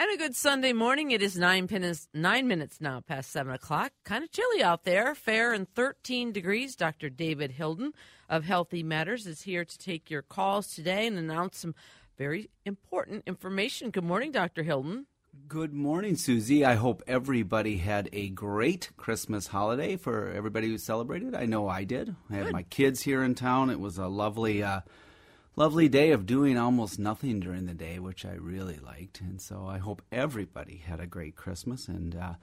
And a good Sunday morning. It is nine minutes, nine minutes now past seven o'clock. Kind of chilly out there. Fair and 13 degrees. Dr. David Hilden of Healthy Matters is here to take your calls today and announce some very important information. Good morning, Dr. Hilden. Good morning, Susie. I hope everybody had a great Christmas holiday for everybody who celebrated. I know I did. I had Good. my kids here in town. It was a lovely, uh, lovely day of doing almost nothing during the day, which I really liked. And so I hope everybody had a great Christmas and. Uh,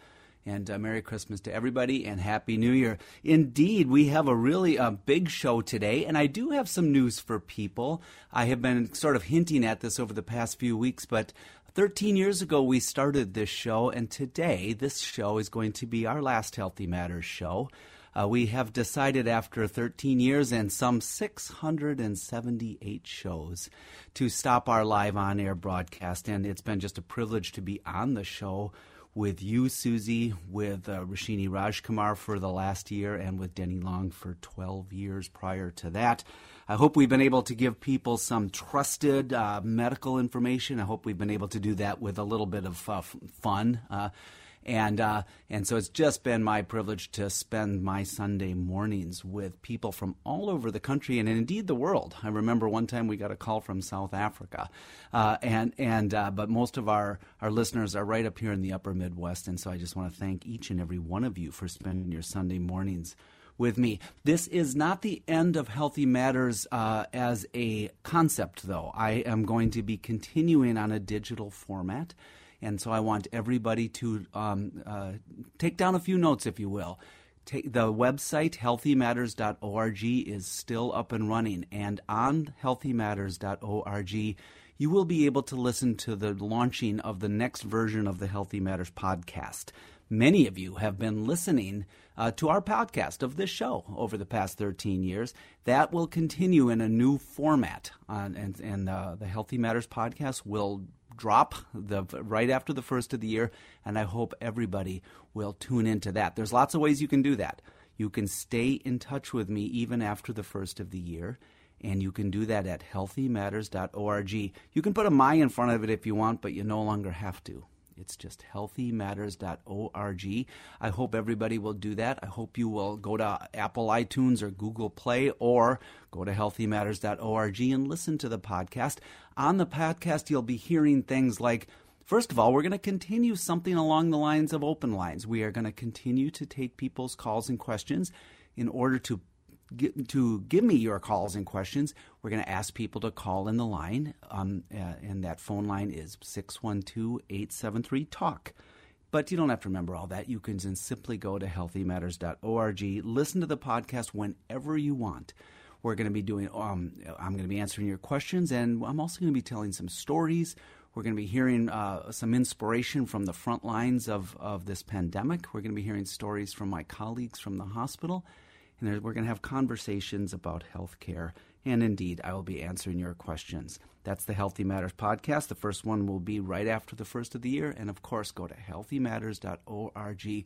and uh, Merry Christmas to everybody and Happy New Year. Indeed, we have a really uh, big show today, and I do have some news for people. I have been sort of hinting at this over the past few weeks, but 13 years ago we started this show, and today this show is going to be our last Healthy Matters show. Uh, we have decided after 13 years and some 678 shows to stop our live on air broadcast, and it's been just a privilege to be on the show with you, Susie, with uh, Roshini Rajkumar for the last year, and with Denny Long for 12 years prior to that. I hope we've been able to give people some trusted uh, medical information. I hope we've been able to do that with a little bit of uh, fun. And uh, and so it's just been my privilege to spend my Sunday mornings with people from all over the country and indeed the world. I remember one time we got a call from South Africa, uh, and and uh, but most of our our listeners are right up here in the Upper Midwest, and so I just want to thank each and every one of you for spending your Sunday mornings with me. This is not the end of Healthy Matters uh, as a concept, though. I am going to be continuing on a digital format. And so I want everybody to um, uh, take down a few notes, if you will. Take, the website, healthymatters.org, is still up and running. And on healthymatters.org, you will be able to listen to the launching of the next version of the Healthy Matters podcast. Many of you have been listening uh, to our podcast of this show over the past 13 years. That will continue in a new format. Uh, and and uh, the Healthy Matters podcast will drop the right after the first of the year, and I hope everybody will tune into that. There's lots of ways you can do that. You can stay in touch with me even after the first of the year, and you can do that at healthymatters.org. You can put a my in front of it if you want, but you no longer have to. It's just healthymatters.org. I hope everybody will do that. I hope you will go to Apple iTunes or Google Play or go to healthymatters.org and listen to the podcast. On the podcast, you'll be hearing things like First of all, we're going to continue something along the lines of open lines. We are going to continue to take people's calls and questions in order to get, to give me your calls and questions. We're going to ask people to call in the line, um, uh, and that phone line is 612 873 TALK. But you don't have to remember all that. You can simply go to healthymatters.org, listen to the podcast whenever you want. We're going to be doing, um, I'm going to be answering your questions, and I'm also going to be telling some stories. We're going to be hearing uh, some inspiration from the front lines of, of this pandemic. We're going to be hearing stories from my colleagues from the hospital. And we're going to have conversations about healthcare. And indeed, I will be answering your questions. That's the Healthy Matters podcast. The first one will be right after the first of the year. And of course, go to healthymatters.org.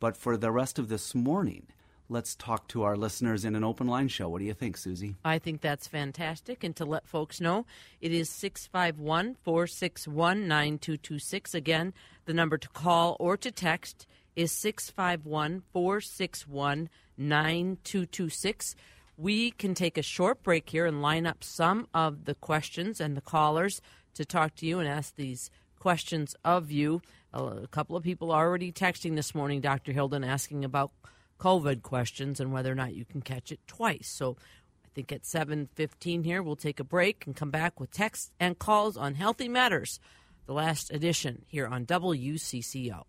But for the rest of this morning, let's talk to our listeners in an open line show. What do you think, Susie? I think that's fantastic. And to let folks know, it is 651 461 9226. Again, the number to call or to text is 651 461 9226. We can take a short break here and line up some of the questions and the callers to talk to you and ask these questions of you. A couple of people already texting this morning, Dr. Hilden, asking about COVID questions and whether or not you can catch it twice. So I think at 7:15 here we'll take a break and come back with texts and calls on Healthy Matters, the last edition here on WCCO.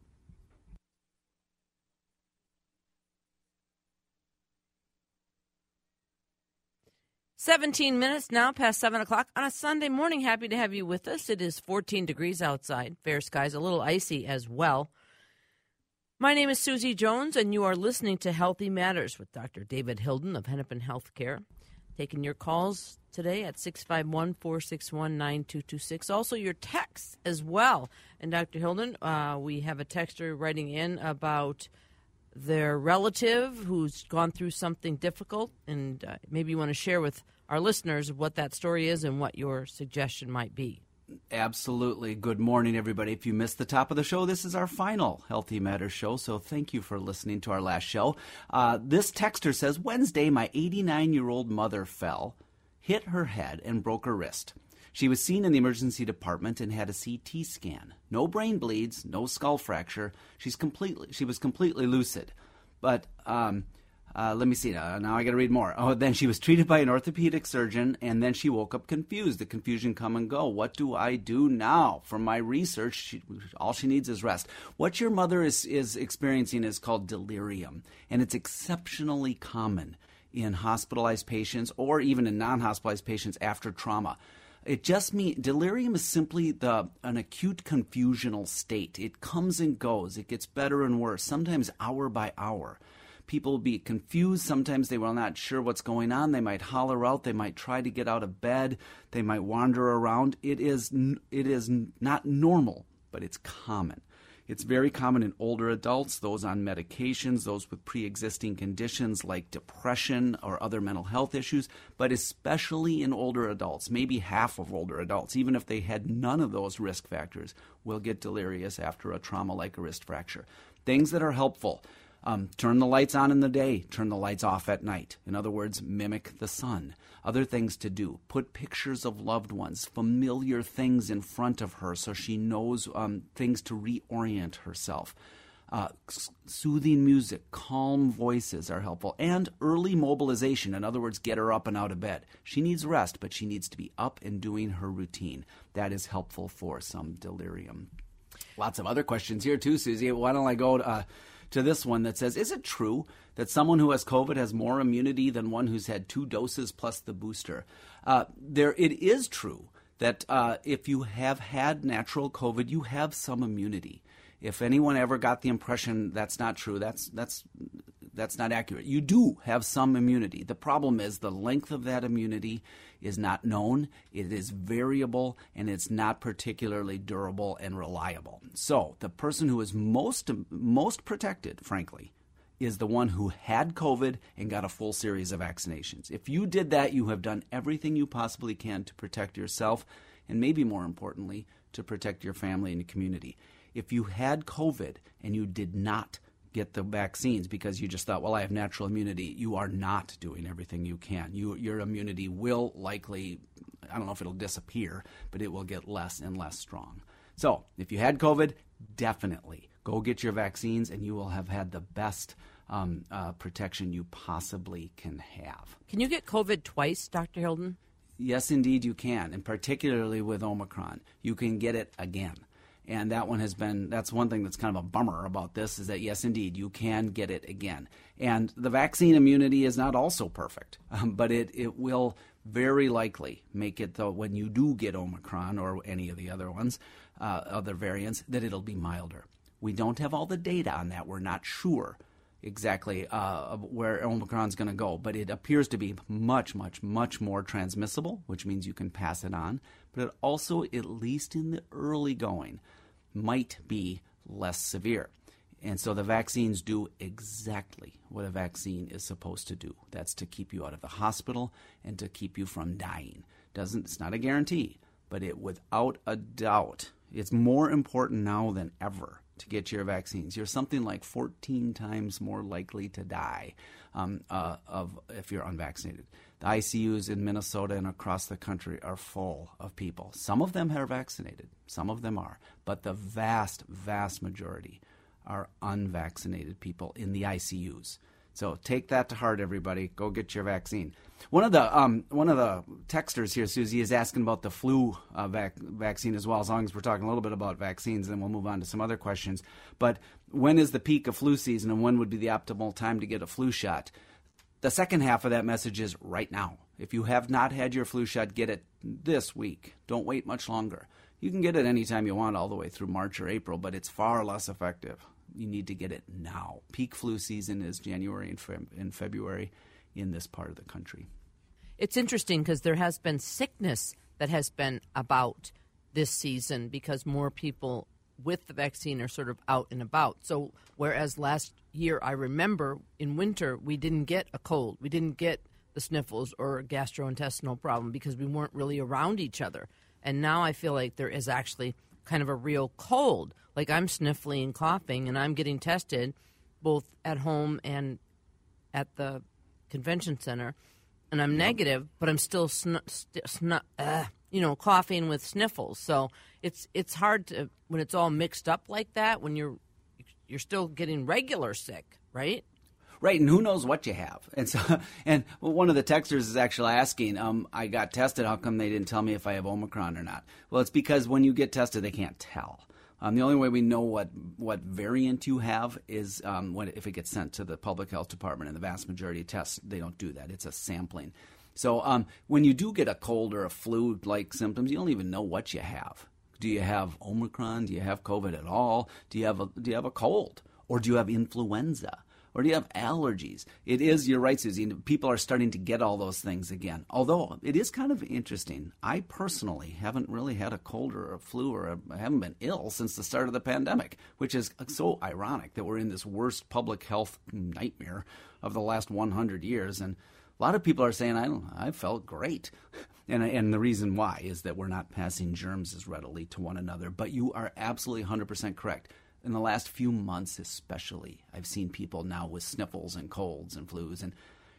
17 minutes now past 7 o'clock on a Sunday morning. Happy to have you with us. It is 14 degrees outside. Fair skies, a little icy as well. My name is Susie Jones, and you are listening to Healthy Matters with Dr. David Hilden of Hennepin Healthcare. Taking your calls today at 651 461 9226. Also, your texts as well. And Dr. Hilden, uh, we have a texter writing in about their relative who's gone through something difficult, and uh, maybe you want to share with our listeners what that story is and what your suggestion might be. Absolutely. Good morning, everybody. If you missed the top of the show, this is our final Healthy Matters show, so thank you for listening to our last show. Uh, this texter says Wednesday, my 89 year old mother fell, hit her head, and broke her wrist. She was seen in the emergency department and had a CT scan. No brain bleeds, no skull fracture. She's completely, she was completely lucid. But um, uh, let me see. Uh, now I got to read more. Oh, then she was treated by an orthopedic surgeon, and then she woke up confused. The confusion come and go. What do I do now? From my research, she, all she needs is rest. What your mother is is experiencing is called delirium, and it's exceptionally common in hospitalized patients or even in non-hospitalized patients after trauma. It just means delirium is simply the an acute confusional state. It comes and goes. It gets better and worse, sometimes hour by hour people will be confused. Sometimes they will not sure what's going on. They might holler out. They might try to get out of bed. They might wander around. It is it is not normal, but it's common. It's very common in older adults, those on medications, those with pre existing conditions like depression or other mental health issues, but especially in older adults. Maybe half of older adults, even if they had none of those risk factors, will get delirious after a trauma like a wrist fracture. Things that are helpful um, turn the lights on in the day, turn the lights off at night. In other words, mimic the sun. Other things to do put pictures of loved ones, familiar things in front of her so she knows um, things to reorient herself. Uh, soothing music, calm voices are helpful, and early mobilization. In other words, get her up and out of bed. She needs rest, but she needs to be up and doing her routine. That is helpful for some delirium. Lots of other questions here, too, Susie. Why don't I go to. Uh, to this one that says, Is it true that someone who has COVID has more immunity than one who's had two doses plus the booster? Uh, there, it is true that uh, if you have had natural COVID, you have some immunity. If anyone ever got the impression that's not true, that's that's that's not accurate. You do have some immunity. The problem is the length of that immunity is not known, it is variable, and it's not particularly durable and reliable. So, the person who is most most protected, frankly, is the one who had COVID and got a full series of vaccinations. If you did that, you have done everything you possibly can to protect yourself and maybe more importantly, to protect your family and community. If you had COVID and you did not get the vaccines because you just thought, well, I have natural immunity. You are not doing everything you can. You, your immunity will likely, I don't know if it'll disappear, but it will get less and less strong. So if you had COVID, definitely go get your vaccines and you will have had the best um, uh, protection you possibly can have. Can you get COVID twice, Dr. Hilden? Yes, indeed, you can, and particularly with Omicron, you can get it again and that one has been that's one thing that's kind of a bummer about this is that yes indeed you can get it again. And the vaccine immunity is not also perfect um, but it, it will very likely make it though when you do get omicron or any of the other ones uh, other variants that it'll be milder. We don't have all the data on that. We're not sure exactly uh, where Omicron's going to go, but it appears to be much, much, much more transmissible, which means you can pass it on. But it also, at least in the early going, might be less severe. And so the vaccines do exactly what a vaccine is supposed to do. That's to keep you out of the hospital and to keep you from dying. Doesn't it's not a guarantee, but it without a doubt, it's more important now than ever to get your vaccines. You're something like 14 times more likely to die um, uh, of if you're unvaccinated. The ICUs in Minnesota and across the country are full of people. Some of them are vaccinated, some of them are, but the vast, vast majority are unvaccinated people in the ICUs. So take that to heart, everybody. Go get your vaccine. One of the um, one of the texters here, Susie, is asking about the flu uh, vac- vaccine as well. As long as we're talking a little bit about vaccines, then we'll move on to some other questions. But when is the peak of flu season, and when would be the optimal time to get a flu shot? The second half of that message is right now. If you have not had your flu shot, get it this week. Don't wait much longer. You can get it anytime you want, all the way through March or April, but it's far less effective you need to get it now. Peak flu season is January and, fe- and February in this part of the country. It's interesting because there has been sickness that has been about this season because more people with the vaccine are sort of out and about. So, whereas last year, I remember in winter, we didn't get a cold, we didn't get the sniffles or a gastrointestinal problem because we weren't really around each other. And now I feel like there is actually kind of a real cold. Like I'm sniffling and coughing, and I'm getting tested both at home and at the convention center, and I'm negative, but I'm still sn- st- uh, you know coughing with sniffles. So it's it's hard to when it's all mixed up like that when you're you're still getting regular sick, right? Right, and who knows what you have? And so, and one of the texters is actually asking, um, "I got tested. How come they didn't tell me if I have Omicron or not?" Well, it's because when you get tested, they can't tell. Um, the only way we know what what variant you have is um, when if it gets sent to the public health department. And the vast majority of tests they don't do that. It's a sampling. So um, when you do get a cold or a flu-like symptoms, you don't even know what you have. Do you have Omicron? Do you have COVID at all? Do you have a do you have a cold or do you have influenza? Or do you have allergies? It is, you're right, Susie. People are starting to get all those things again. Although it is kind of interesting. I personally haven't really had a cold or a flu or I haven't been ill since the start of the pandemic, which is so ironic that we're in this worst public health nightmare of the last 100 years. And a lot of people are saying, I, don't, I felt great. And, and the reason why is that we're not passing germs as readily to one another. But you are absolutely 100% correct in the last few months, especially, I've seen people now with sniffles and colds and flus. And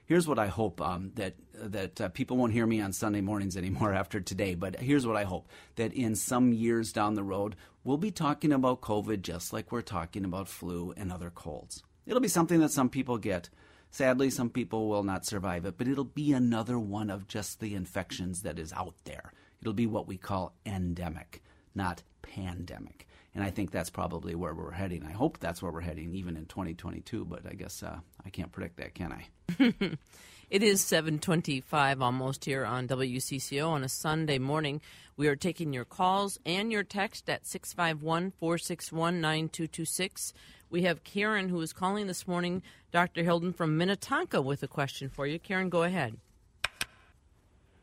here's what I hope um, that that uh, people won't hear me on Sunday mornings anymore after today. But here's what I hope that in some years down the road, we'll be talking about COVID just like we're talking about flu and other colds. It'll be something that some people get. Sadly, some people will not survive it, but it'll be another one of just the infections that is out there. It'll be what we call endemic, not pandemic. And I think that's probably where we're heading. I hope that's where we're heading, even in 2022. But I guess uh, I can't predict that, can I? it is 7:25 almost here on WCCO on a Sunday morning. We are taking your calls and your text at 651-461-9226. We have Karen who is calling this morning, Dr. Hilden from Minnetonka with a question for you. Karen, go ahead.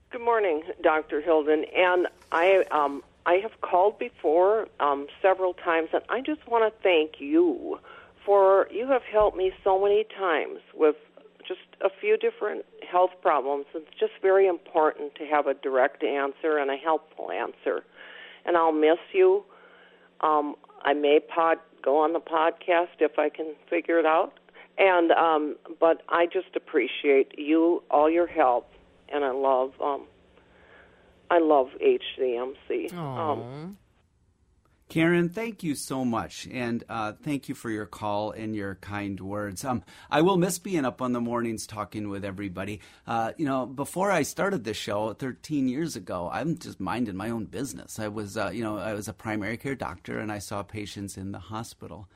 Good morning, Dr. Hilden. And I um, I have called before um, several times, and I just want to thank you for you have helped me so many times with just a few different health problems. It's just very important to have a direct answer and a helpful answer. And I'll miss you. Um, I may pod go on the podcast if I can figure it out. And um, but I just appreciate you, all your help, and I love um, I love HCMC. Um, Karen, thank you so much, and uh, thank you for your call and your kind words. Um, I will miss being up on the mornings talking with everybody. Uh, you know, before I started this show 13 years ago, I'm just minding my own business. I was, uh, you know, I was a primary care doctor, and I saw patients in the hospital.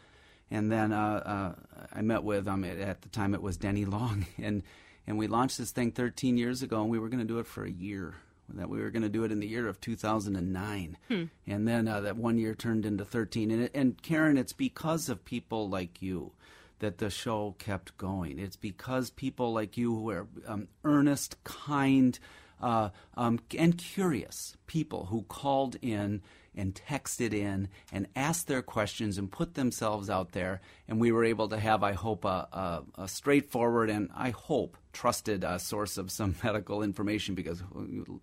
And then uh, uh, I met with, um, at the time it was Denny Long, and and we launched this thing 13 years ago, and we were going to do it for a year that we were going to do it in the year of 2009. Hmm. And then uh, that one year turned into 13. And, and Karen, it's because of people like you that the show kept going. It's because people like you who are um, earnest, kind, uh, um, and curious people who called in and texted in and asked their questions and put themselves out there. And we were able to have, I hope, a, a, a straightforward and I hope trusted uh, source of some medical information because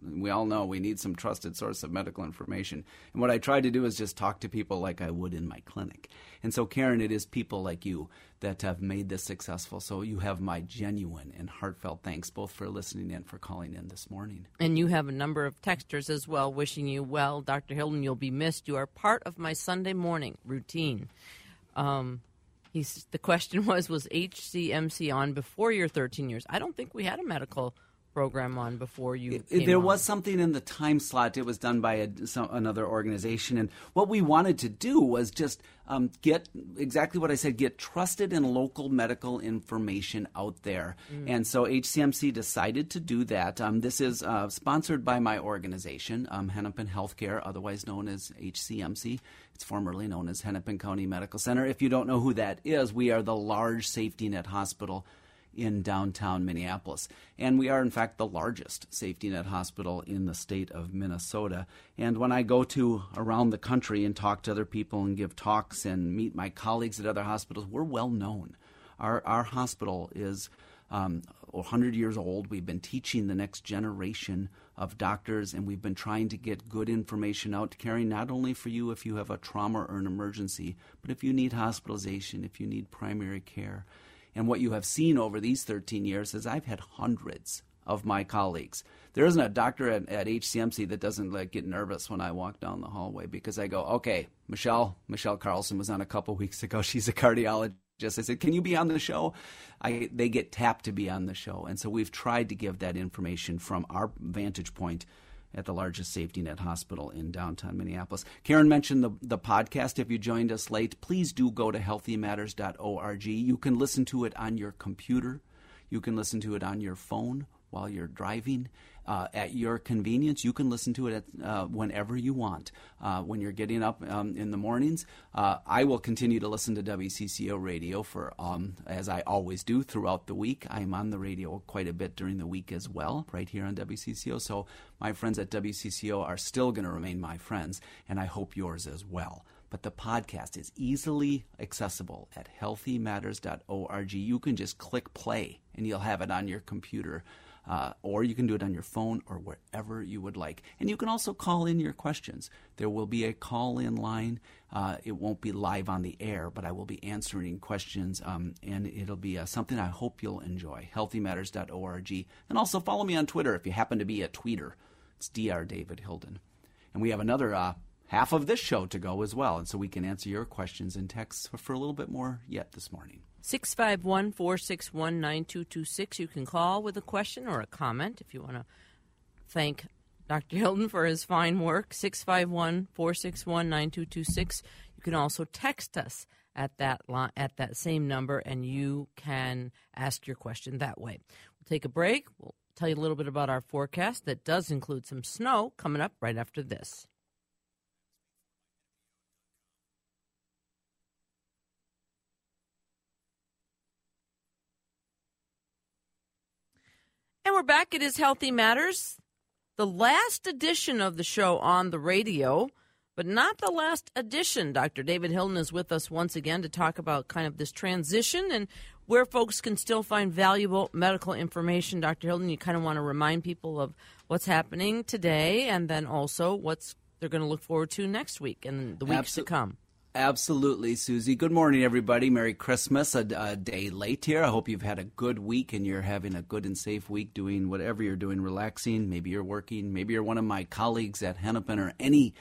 we all know we need some trusted source of medical information. And what I tried to do is just talk to people like I would in my clinic. And so, Karen, it is people like you that have made this successful. So you have my genuine and heartfelt thanks both for listening and for calling in this morning. And you have a number of texters as well wishing you well. Dr. Hilden, you'll be missed. You are part of my Sunday morning routine. Um, He's, the question was Was HCMC on before your 13 years? I don't think we had a medical program on before you. there on. was something in the time slot. It was done by a, some, another organization, and what we wanted to do was just um, get exactly what I said: get trusted and local medical information out there. Mm. And so HCMC decided to do that. Um, this is uh, sponsored by my organization, um, Hennepin Healthcare, otherwise known as HCMC. It's formerly known as Hennepin County Medical Center. If you don't know who that is, we are the large safety net hospital in downtown Minneapolis. And we are, in fact, the largest safety net hospital in the state of Minnesota. And when I go to around the country and talk to other people and give talks and meet my colleagues at other hospitals, we're well known. Our, our hospital is um, 100 years old. We've been teaching the next generation of doctors, and we've been trying to get good information out, caring not only for you if you have a trauma or an emergency, but if you need hospitalization, if you need primary care. And what you have seen over these 13 years is I've had hundreds of my colleagues. There isn't a doctor at, at HCMC that doesn't like get nervous when I walk down the hallway because I go, okay, Michelle, Michelle Carlson was on a couple weeks ago. She's a cardiologist. I said, "Can you be on the show?" I, they get tapped to be on the show, and so we've tried to give that information from our vantage point at the largest safety net hospital in downtown Minneapolis. Karen mentioned the, the podcast. If you joined us late, please do go to healthymatters.org. You can listen to it on your computer, you can listen to it on your phone while you're driving. Uh, at your convenience. You can listen to it at, uh, whenever you want. Uh, when you're getting up um, in the mornings, uh, I will continue to listen to WCCO radio for, um, as I always do throughout the week. I'm on the radio quite a bit during the week as well, right here on WCCO. So my friends at WCCO are still going to remain my friends, and I hope yours as well but the podcast is easily accessible at healthymatters.org. You can just click play and you'll have it on your computer uh, or you can do it on your phone or wherever you would like. And you can also call in your questions. There will be a call in line. Uh, it won't be live on the air, but I will be answering questions, um, and it'll be uh, something I hope you'll enjoy. HealthyMatters.org. And also follow me on Twitter if you happen to be a tweeter. It's Dr. David Hilden. And we have another uh, half of this show to go as well, and so we can answer your questions and texts for a little bit more yet this morning. 651 461 9226. You can call with a question or a comment if you want to thank Dr. Hilden for his fine work. 651 461 9226. You can also text us at that line, at that same number, and you can ask your question that way. We'll take a break. We'll tell you a little bit about our forecast that does include some snow coming up right after this. And we're back. It is Healthy Matters, the last edition of the show on the radio, but not the last edition. Dr. David Hilden is with us once again to talk about kind of this transition and where folks can still find valuable medical information. Dr. Hilden, you kind of want to remind people of what's happening today and then also what's they're going to look forward to next week and the weeks Absol- to come. Absolutely, Susie. Good morning, everybody. Merry Christmas. A, a, day late here. I hope you've had a good week and you're having a good and safe week doing whatever you're doing, relaxing. Maybe you're working. Maybe you're one of my colleagues at Hennepin or any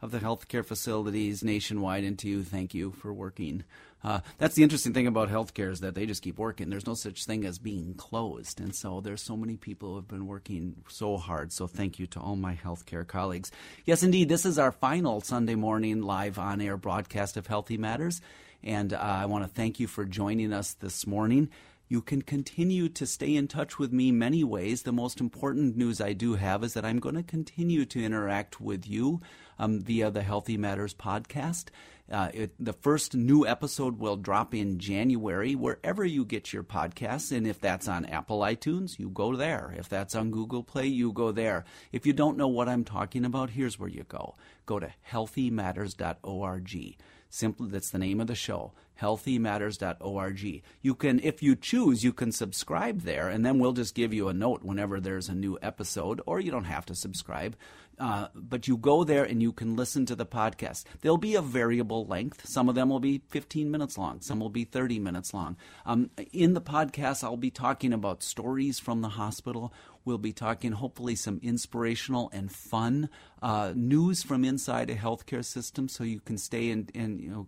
of the healthcare facilities nationwide. And to you, thank you for working uh, that's the interesting thing about healthcare is that they just keep working. There's no such thing as being closed, and so there's so many people who have been working so hard. So thank you to all my healthcare colleagues. Yes, indeed, this is our final Sunday morning live on-air broadcast of Healthy Matters, and uh, I want to thank you for joining us this morning. You can continue to stay in touch with me many ways. The most important news I do have is that I'm going to continue to interact with you um, via the Healthy Matters podcast. Uh, it, the first new episode will drop in January, wherever you get your podcasts. And if that's on Apple iTunes, you go there. If that's on Google Play, you go there. If you don't know what I'm talking about, here's where you go go to healthymatters.org. Simply, that's the name of the show, healthymatters.org. You can, if you choose, you can subscribe there, and then we'll just give you a note whenever there's a new episode, or you don't have to subscribe. Uh, but you go there and you can listen to the podcast. They'll be a variable length. Some of them will be 15 minutes long, some will be 30 minutes long. Um, in the podcast, I'll be talking about stories from the hospital. We'll be talking, hopefully, some inspirational and fun uh, news from inside a healthcare system, so you can stay in, in, you know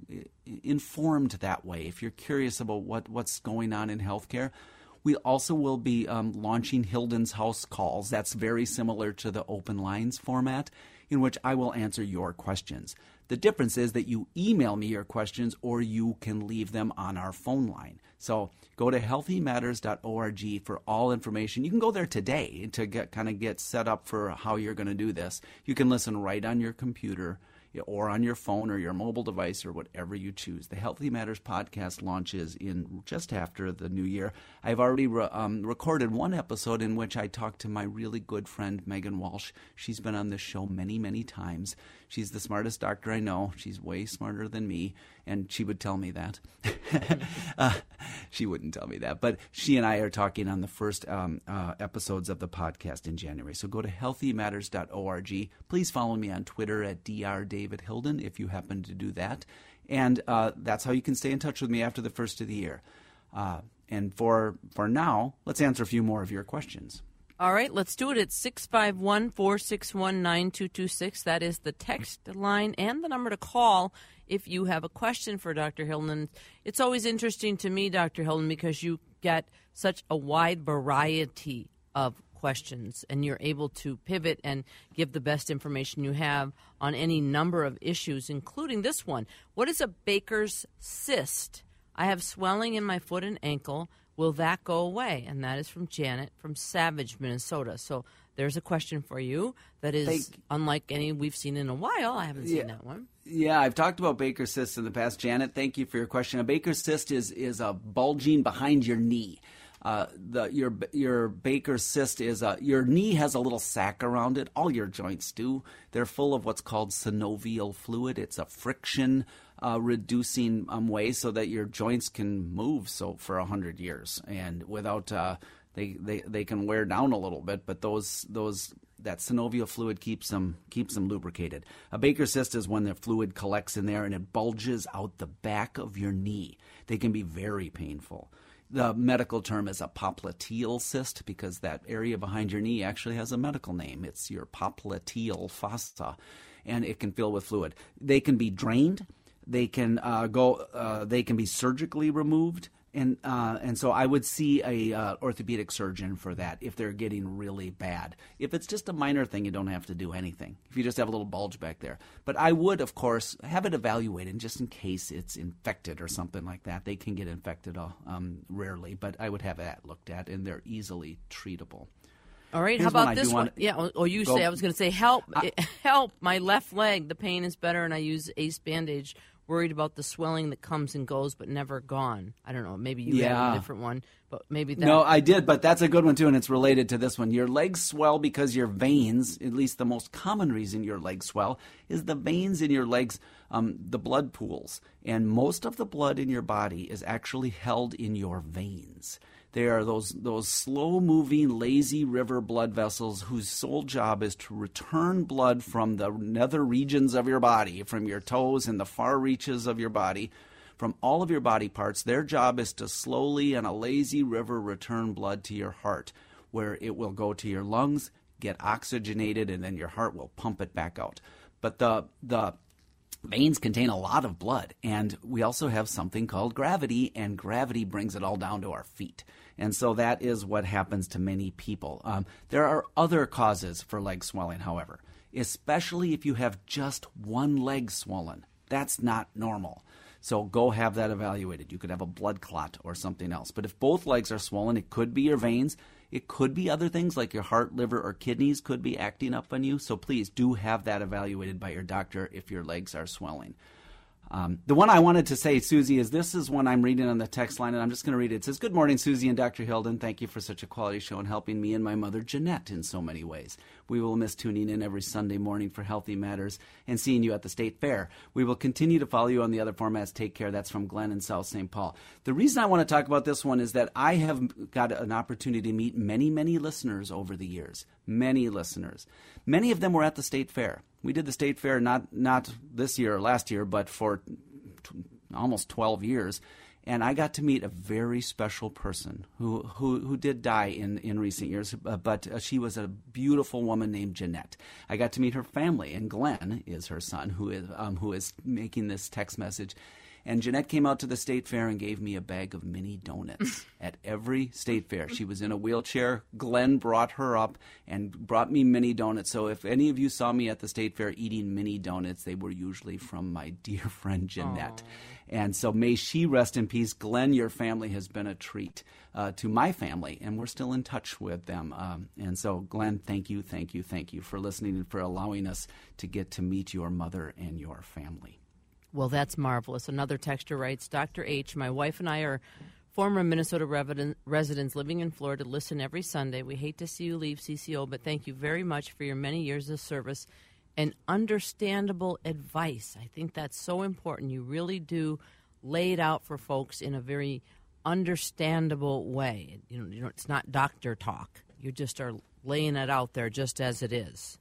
informed that way. If you're curious about what, what's going on in healthcare, we also will be um, launching Hilden's House Calls. That's very similar to the open lines format, in which I will answer your questions. The difference is that you email me your questions or you can leave them on our phone line. So go to healthymatters.org for all information. You can go there today to get kind of get set up for how you're going to do this. You can listen right on your computer or on your phone or your mobile device or whatever you choose. The Healthy Matters podcast launches in just after the new year. I've already re- um, recorded one episode in which I talked to my really good friend Megan Walsh. She's been on this show many, many times. She's the smartest doctor I know. She's way smarter than me, and she would tell me that. uh, she wouldn't tell me that, but she and I are talking on the first um, uh, episodes of the podcast in January. So go to healthymatters.org. Please follow me on Twitter at Dr. David Hilden if you happen to do that, and uh, that's how you can stay in touch with me after the first of the year. Uh, and for for now, let's answer a few more of your questions. All right, let's do it at 651 461 9226. That is the text line and the number to call if you have a question for Dr. Hilden. It's always interesting to me, Dr. Hilden, because you get such a wide variety of questions and you're able to pivot and give the best information you have on any number of issues, including this one. What is a Baker's cyst? I have swelling in my foot and ankle. Will that go away? And that is from Janet from Savage, Minnesota. So there's a question for you that is Thank- unlike any we've seen in a while. I haven't seen Yeah. that one. Yeah, I've talked about Baker's cyst in the past. Janet, thank you for your question. A Baker's cyst is is a bulging behind your knee. Uh, the your your Baker's cyst is a, your knee has a little sac around it. All your joints do. They're full of what's called synovial fluid. It's a friction uh, reducing um, way so that your joints can move so for a hundred years and without uh, they, they they can wear down a little bit. But those those that synovial fluid keeps them keeps them lubricated. A Baker's cyst is when the fluid collects in there and it bulges out the back of your knee. They can be very painful. The medical term is a popliteal cyst because that area behind your knee actually has a medical name. It's your popliteal fossa, and it can fill with fluid. They can be drained. They can uh, go. Uh, they can be surgically removed and uh, and so I would see a uh, orthopedic surgeon for that if they're getting really bad. If it's just a minor thing, you don't have to do anything. If you just have a little bulge back there, but I would, of course, have it evaluated just in case it's infected or something like that. They can get infected uh, um, rarely, but I would have that looked at, and they're easily treatable. All right. Here's How about I this one? Yeah. Or, you Go. say I was going to say help, help. My left leg, the pain is better, and I use Ace bandage. Worried about the swelling that comes and goes, but never gone. I don't know. Maybe you have Yeah. a different one, but maybe that. No, I did, but that's a good one too, and it's related to this one. Your legs swell because your veins, at least the most common reason your legs swell, is the veins in your legs, um, the blood pools. And most of the blood in your body is actually held in your veins. They are those those slow moving, lazy river blood vessels whose sole job is to return blood from the nether regions of your body, from your toes and the far reaches of your body, from all of your body parts. Their job is to slowly and a lazy river return blood to your heart, where it will go to your lungs, get oxygenated, and then your heart will pump it back out. But the the veins contain a lot of blood and we also have something called gravity and gravity brings it all down to our feet. And so that is what happens to many people. Um, there are other causes for leg swelling however especially if you have just one leg swollen. That's not normal. So go have that evaluated. You could have a blood clot or something else. But if both legs are swollen it could be your veins it could be other things like your heart, liver, or kidneys could be acting up on you. So please do have that evaluated by your doctor if your legs are swelling. Um, the one I wanted to say, Susie, is this is one I'm reading on the text line, and I'm just going to read it. It says, Good morning, Susie and Dr. Hilden. Thank you for such a quality show and helping me and my mother, Jeanette, in so many ways. We will miss tuning in every Sunday morning for Healthy Matters and seeing you at the State Fair. We will continue to follow you on the other formats. Take care. That's from Glenn in South St. Paul. The reason I want to talk about this one is that I have got an opportunity to meet many, many listeners over the years. Many listeners. Many of them were at the State Fair. We did the State Fair not not this year or last year, but for t- almost 12 years. And I got to meet a very special person who, who, who did die in, in recent years, uh, but uh, she was a beautiful woman named Jeanette. I got to meet her family, and Glenn is her son, who is, um, who is making this text message. And Jeanette came out to the state fair and gave me a bag of mini donuts at every state fair. She was in a wheelchair. Glenn brought her up and brought me mini donuts. So if any of you saw me at the state fair eating mini donuts, they were usually from my dear friend Jeanette. And so may she rest in peace. Glenn, your family has been a treat uh, to my family, and we're still in touch with them. Um, and so, Glenn, thank you, thank you, thank you for listening and for allowing us to get to meet your mother and your family. Well, that's marvelous. Another texter writes Dr. H, my wife and I are former Minnesota resident, residents living in Florida, listen every Sunday. We hate to see you leave CCO, but thank you very much for your many years of service and understandable advice. I think that's so important. You really do lay it out for folks in a very understandable way. You know, you know it's not doctor talk. You just are laying it out there just as it is.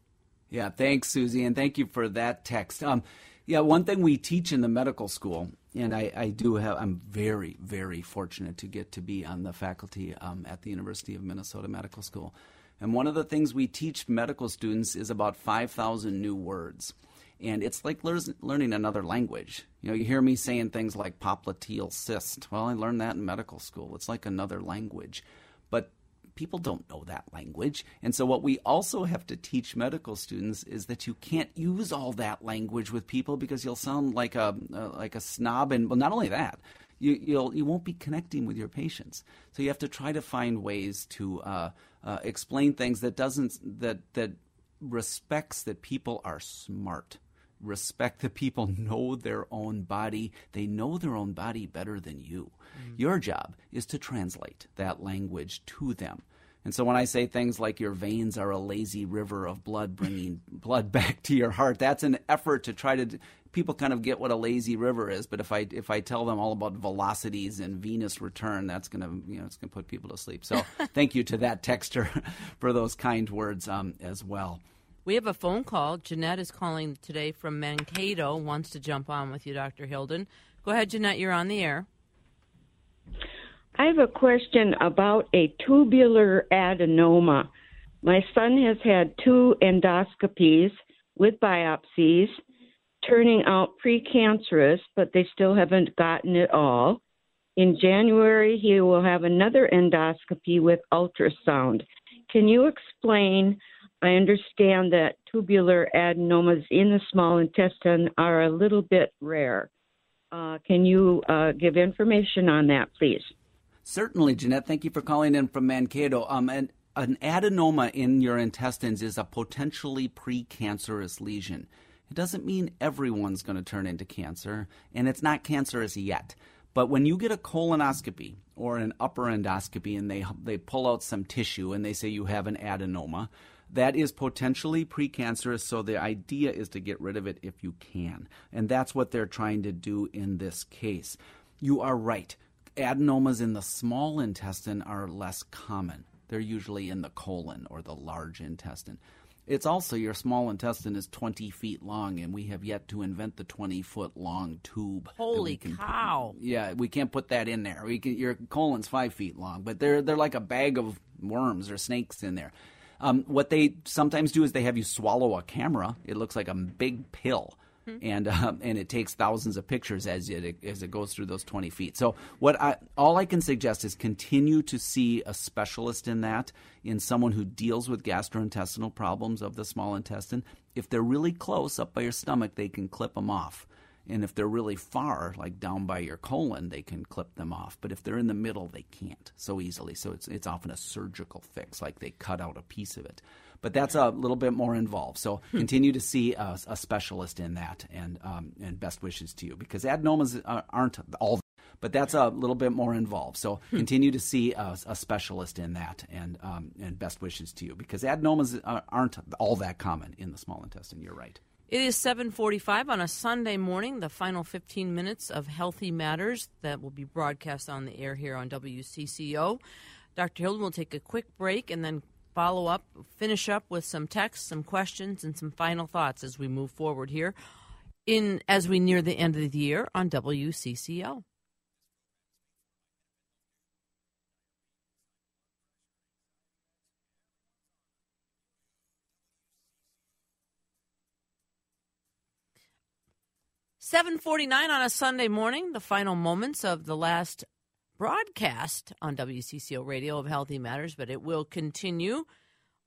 Yeah, thanks, Susie, and thank you for that text. Um, yeah, one thing we teach in the medical school, and I, I do have, I'm very, very fortunate to get to be on the faculty um, at the University of Minnesota Medical School. And one of the things we teach medical students is about 5,000 new words. And it's like learning another language. You know, you hear me saying things like popliteal cyst. Well, I learned that in medical school. It's like another language. But people don't know that language. And so, what we also have to teach medical students is that you can't use all that language with people because you'll sound like a uh, like a snob. And well, not only that, you you'll you won't be connecting with your patients. So you have to try to find ways to uh, uh, explain things that doesn't that that respects that people are smart respect the people know their own body. They know their own body better than you. Mm. Your job is to translate that language to them. And so when I say things like your veins are a lazy river of blood bringing blood back to your heart, that's an effort to try to people kind of get what a lazy river is, but if I if I tell them all about velocities and venous return, that's going to you know it's going to put people to sleep. So thank you to that texter for those kind words um, as well. We have a phone call. Jeanette is calling today from Mankato. Wants to jump on with you, Dr. Hilden. Go ahead, Jeanette. You're on the air. I have a question about a tubular adenoma. My son has had two endoscopies with biopsies turning out precancerous, but they still haven't gotten it all. In January, he will have another endoscopy with ultrasound. Can you explain? I understand that tubular adenomas in the small intestine are a little bit rare. Uh, can you uh, give information on that, please? Certainly, Jeanette. Thank you for calling in from Mankato. Um, and an adenoma in your intestines is a potentially precancerous lesion. It doesn't mean everyone's going to turn into cancer, and it's not cancerous yet. But when you get a colonoscopy or an upper endoscopy and they they pull out some tissue and they say you have an adenoma, that is potentially precancerous. So the idea is to get rid of it if you can, and that's what they're trying to do in this case. You are right. Adenomas in the small intestine are less common. They're usually in the colon or the large intestine. It's also your small intestine is 20 feet long, and we have yet to invent the 20 foot long tube. Holy cow! Put, yeah, we can't put that in there. We can, your colon's five feet long, but they're they're like a bag of worms or snakes in there. Um, what they sometimes do is they have you swallow a camera. It looks like a big pill Mm-hmm. and um, and it takes thousands of pictures as it as it goes through those 20 feet. So what I all I can suggest is continue to see a specialist in that, in someone who deals with gastrointestinal problems of the small intestine. If they're really close up by your stomach, they can clip them off. And if they're really far, like down by your colon, they can clip them off. But if they're in the middle, they can't so easily. So it's it's often a surgical fix, like they cut out a piece of it but that's a little bit more involved. So hmm. continue to see a, a, specialist in that, and um, and best wishes to you because adenomas aren't all. But that's a little bit more involved. So hmm. continue to see a, a, specialist in that, and um, and best wishes to you because adenomas aren't all that common in the small intestine. You're right. It is 7:45 on a Sunday morning, the final 15 minutes of Healthy Matters that will be broadcast on the air here on WCCO. Dr. Hilden will take a quick break and then follow up, finish up with some texts, some questions, and some final thoughts as we move forward here in as we near the end of the year on WCCO. Seven forty nine on a Sunday morning, the final moments of the last broadcast on WCCO Radio of Healthy Matters, but it will continue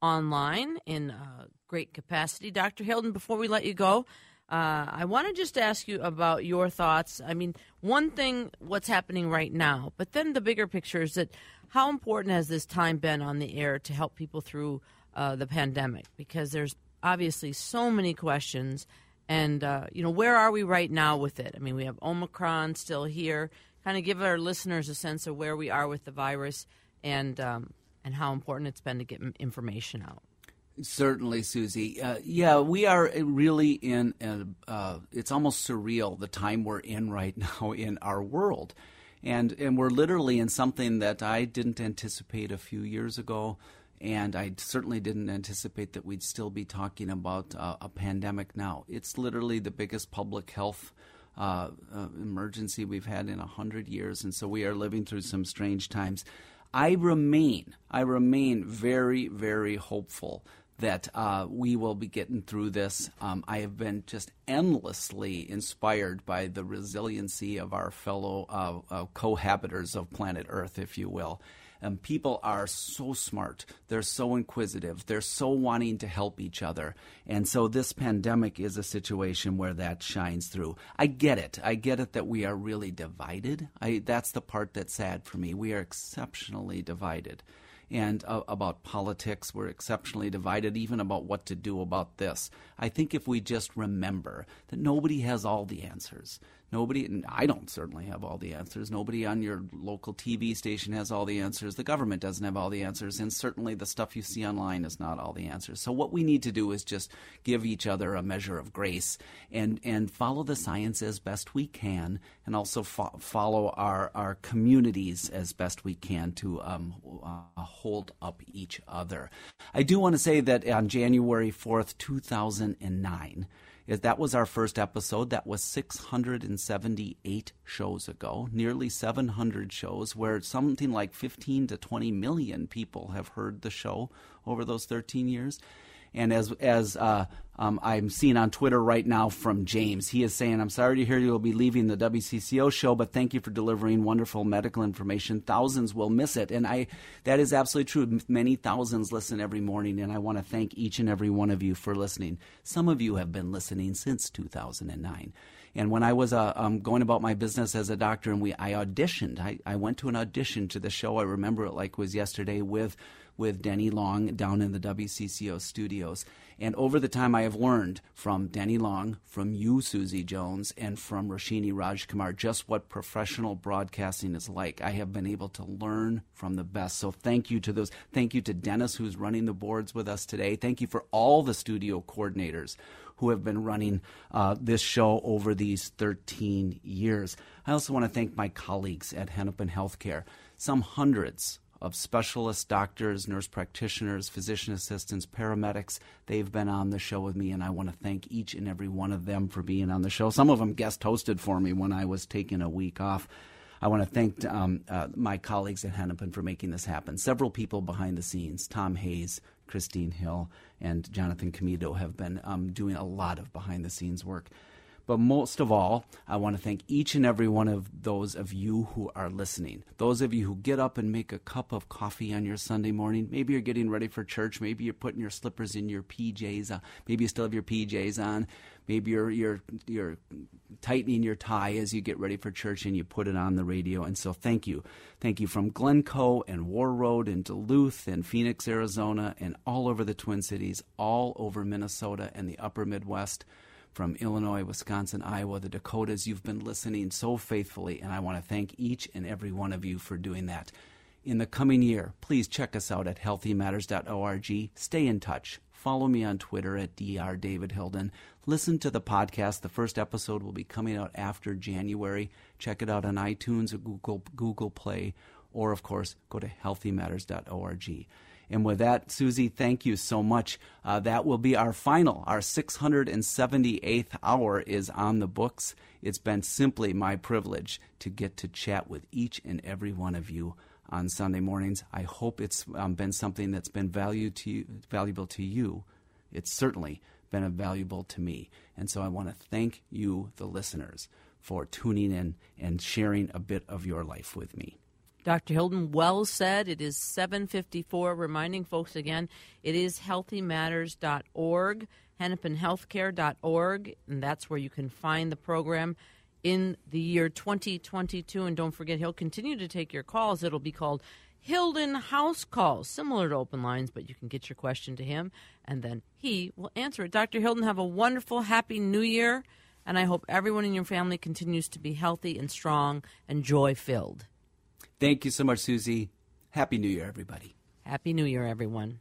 online in uh, great capacity. Dr. Hilden, before we let you go, uh, I want to just ask you about your thoughts. I mean, one thing, what's happening right now, but then the bigger picture is that how important has this time been on the air to help people through uh, the pandemic? Because there's obviously so many questions. And, uh, you know, where are we right now with it? I mean, we have Omicron still here kind of give our listeners a sense of where we are with the virus and um, and how important it's been to get information out. Certainly, Susie. Uh, yeah, we are really in, a, uh, it's almost surreal the time we're in right now in our world. And, and we're literally in something that I didn't anticipate a few years ago. And I certainly didn't anticipate that we'd still be talking about uh, a pandemic now. It's literally the biggest public health uh, uh, emergency we've had in a hundred years, and so we are living through some strange times. I remain, I remain very, very hopeful that uh, we will be getting through this. Um, I have been just endlessly inspired by the resiliency of our fellow uh, uh, of planet Earth, if you will. And people are so smart. They're so inquisitive. They're so wanting to help each other. And so this pandemic is a situation where that shines through. I get it. I get it that we are really divided. I, that's the part that's sad for me. We are exceptionally divided and uh, about politics. We're exceptionally divided, even about what to do about this. I think if we just remember that nobody has all the answers, Nobody, and I don't certainly have all the answers. Nobody on your local TV station has all the answers. The government doesn't have all the answers. And certainly the stuff you see online is not all the answers. So what we need to do is just give each other a measure of grace and, and follow the science as best we can and also fo- follow our, our communities as best we can to um, uh, hold up each other. I do want to say that on January 4th, 2009, is that was our first episode. That was 678 shows ago, nearly 700 shows, where something like 15 to 20 million people have heard the show over those 13 years. And as as uh, um, I'm seeing on Twitter right now from James. He is saying, I'm sorry to hear you'll be leaving the WCCO show, but thank you for delivering wonderful medical information. Thousands will miss it. And I, that is absolutely true. Many thousands listen every morning, and I want to thank each and every one of you for listening. Some of you have been listening since 2009. And when I was uh, um, going about my business as a doctor, and we, I auditioned, I, I went to an audition to the show. I remember it like it was yesterday with with Denny Long down in the WCCO studios. And over the time, I have learned from Denny Long, from you, Susie Jones, and from Roshini Rajkumar just what professional broadcasting is like. I have been able to learn from the best. So thank you to those. Thank you to Dennis, who's running the boards with us today. Thank you for all the studio coordinators who have been running uh, this show over these 13 years. I also want to thank my colleagues at Hennepin Healthcare, some hundreds of specialist doctors, nurse practitioners, physician assistants, paramedics. They've been on the show with me, and I want to thank each and every one of them for being on the show. Some of them guest hosted for me when I was taking a week off. I want to thank um, uh, my colleagues at Hennepin for making this happen. Several people behind the scenes, Tom Hayes, Christine Hill, and Jonathan Comito, have been um, doing a lot of behind the scenes work. But most of all, I want to thank each and every one of those of you who are listening. Those of you who get up and make a cup of coffee on your Sunday morning. Maybe you're getting ready for church. Maybe you're putting your slippers in your PJs. Uh, maybe you still have your PJs on. Maybe you're you're you're tightening your tie as you get ready for church and you put it on the radio. And so thank you. Thank you from Glencoe and Warroad and Duluth and Phoenix, Arizona and all over the Twin Cities, all over Minnesota and the upper Midwest from Illinois, Wisconsin, Iowa, the Dakotas. You've been listening so faithfully, and I want to thank each and every one of you for doing that. In the coming year, please check us out at healthymatters.org. Stay in touch. Follow me on Twitter at Dr. David Hilden. Listen to the podcast. The first episode will be coming out after January. Check it out on iTunes or Google, Google Play, or of course, go to healthymatters.org. And with that, Susie, thank you so much. Uh, that will be our final. Our 678th hour is on the books. It's been simply my privilege to get to chat with each and every one of you on Sunday mornings. I hope it's um, been something that's been value to you, valuable to you. It's certainly been valuable to me. And so I want to thank you, the listeners, for tuning in and sharing a bit of your life with me. Dr. Hilden well said. It is 754. Reminding folks again, it is healthymatters.org, hennepinhealthcare.org, and that's where you can find the program in the year 2022. And don't forget, he'll continue to take your calls. It'll be called Hilden House Calls, similar to open lines, but you can get your question to him, and then he will answer it. Dr. Hilden, have a wonderful, happy new year, and I hope everyone in your family continues to be healthy and strong and joy filled. Thank you so much, Susie. Happy New Year, everybody. Happy New Year, everyone.